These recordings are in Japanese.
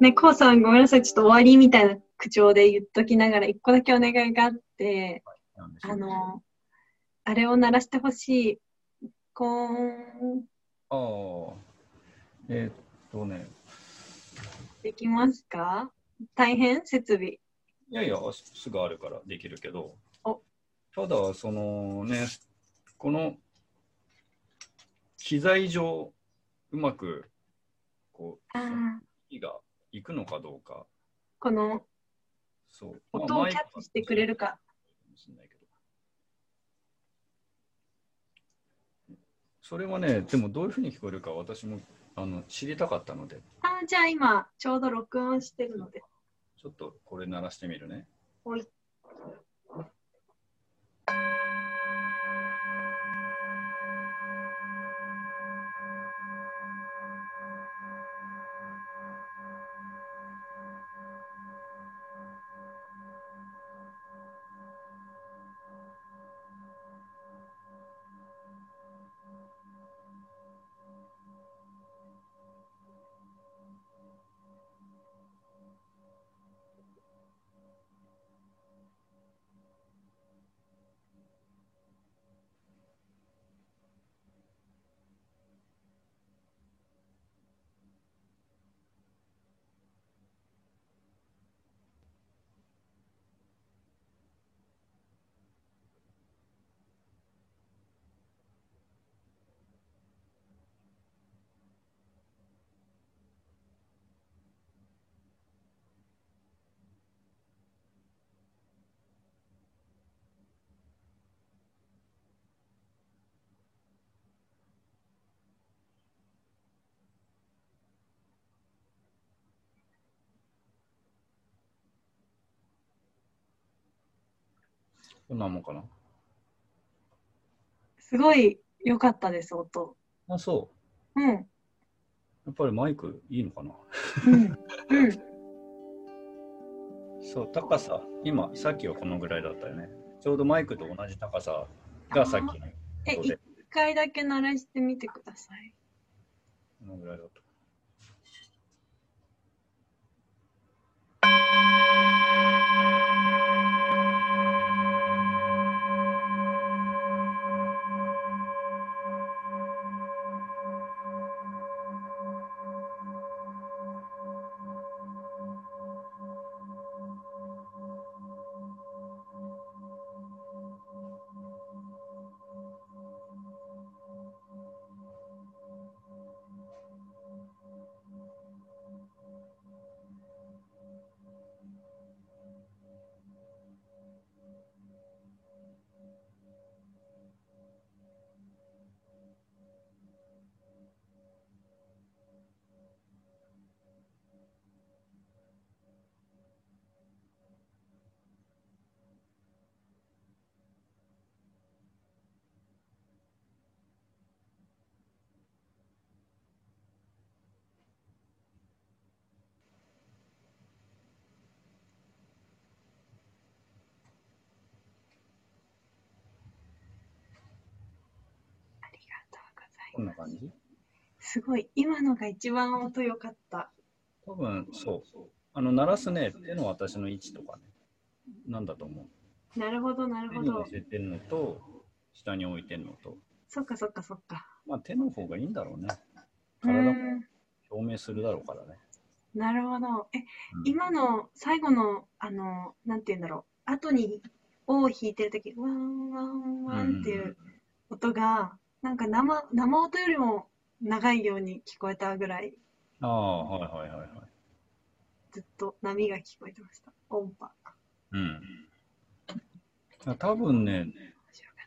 ね、こうさんごめんなさい。ちょっと終わりみたいな口調で言っときながら、一個だけお願いがあって、あの、あれを鳴らしてほしい。コーン、ああ。えーっとね。できますか？大変？設備。いやいや、すすぐあるからできるけどお。ただ、そのね、この機材上、うまく、こう、火がいくのかどうか。このそう。音をキャッチしてくれるか。それはね、でもどういうふうに聞こえるか私もあの知りたかったので、あじゃあ今、ちょうど録音してるので。ちょっとこれ鳴らしてみるね。ほい。こんなもんかな？すごい良かったです、音。あ、そうん。う。やっぱりマイクいいのかな？うん。うん。そう、高さ、今、さっきはこのぐらいだったよね。ちょうどマイクと同じ高さがさっきのえ、一、回だけ鳴らしてみてください。このぐらいだった。がとうございこんな感じ？ます。すごい、今のが一番音良かった。多分、そう。あの、鳴らすね、手の私の位置とかね。なんだと思う？なるほど、なるほど手に乗。せてんのと、下に置いてんのと。そっかそっかそっか。まあ、手の方がいいんだろうね。う体もん表明するだろうからね。なるほど。え、うん今の最後の、あの、なんて言うんだろう。後に、尾を弾いてるとき、ワンワンワンっていう音が、なんか生、生音よりも長いように聞こえたぐらい、ああ、はいはいはいはい。ずっと波が聞こえてました。音波。うん。多分ね、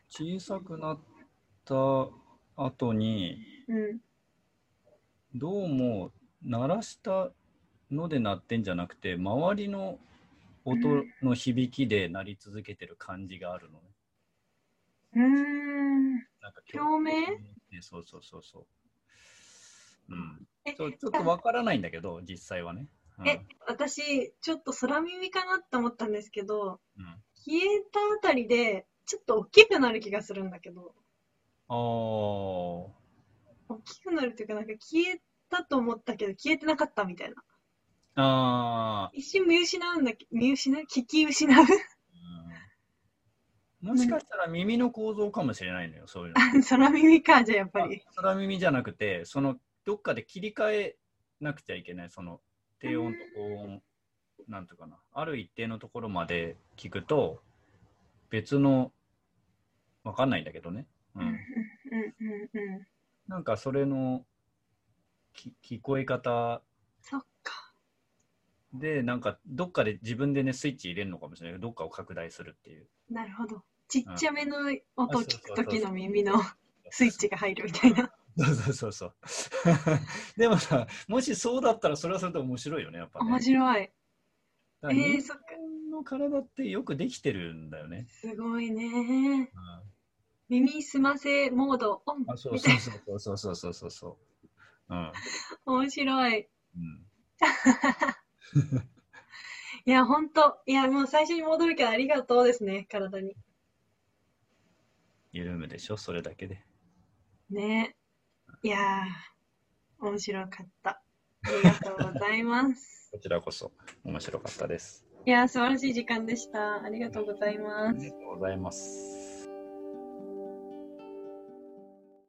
小さくなった後に、た。うん。どうも鳴らしたので鳴ってんじゃなくて、周りの音の響きで鳴り続けてる感じがあるのね。うーん。なんか共鳴？ねそうそうそうそう。うん。えそうちょっとわからないんだけど、実際はね。うん、え、私、ちょっと空耳かなって思ったんですけど、うん、消えたあたりで、ちょっと大きくなる気がするんだけど、あー大きくなるっていうか、なんか消えたと思ったけど、消えてなかったみたいな。ああ、一瞬見失うんだけ見失う？聞き失う？うんもしかしたら耳の構造かもしれないのよ、そういうの。空耳か、じゃあやっぱり。空耳じゃなくて、そのどっかで切り替えなくちゃいけない、その低音と高音、なんとかな、ある一定のところまで聞くと、別の、わかんないんだけどね。ううんうんん。うんうん。なんかそれのき聞こえ方そっか。で、なんかどっかで自分でね、スイッチ入れるのかもしれないけど、どっかを拡大するっていう。なるほど。ちっちゃめの音を聞くときの耳のスイッチが入るみたいな。そうそうそうそう。でもさ、もしそうだったらそれはそれで面白いよね、やっぱね。面白い。えー、そっか。の体ってよくできてるんだよね。すごいね。うん耳すませモードオンあ、そうそいうそうそうそうそうそうそう。うん。な。面白い。うん。いや、ほんと。いや、もう最初に戻るけどありがとうですね、体に。緩むでしょ、それだけで。ね。いやー、面白かった。ありがとうございます。こちらこそ面白かったです。いやー、素晴らしい時間でした。ありがとうございますありが。とうございます。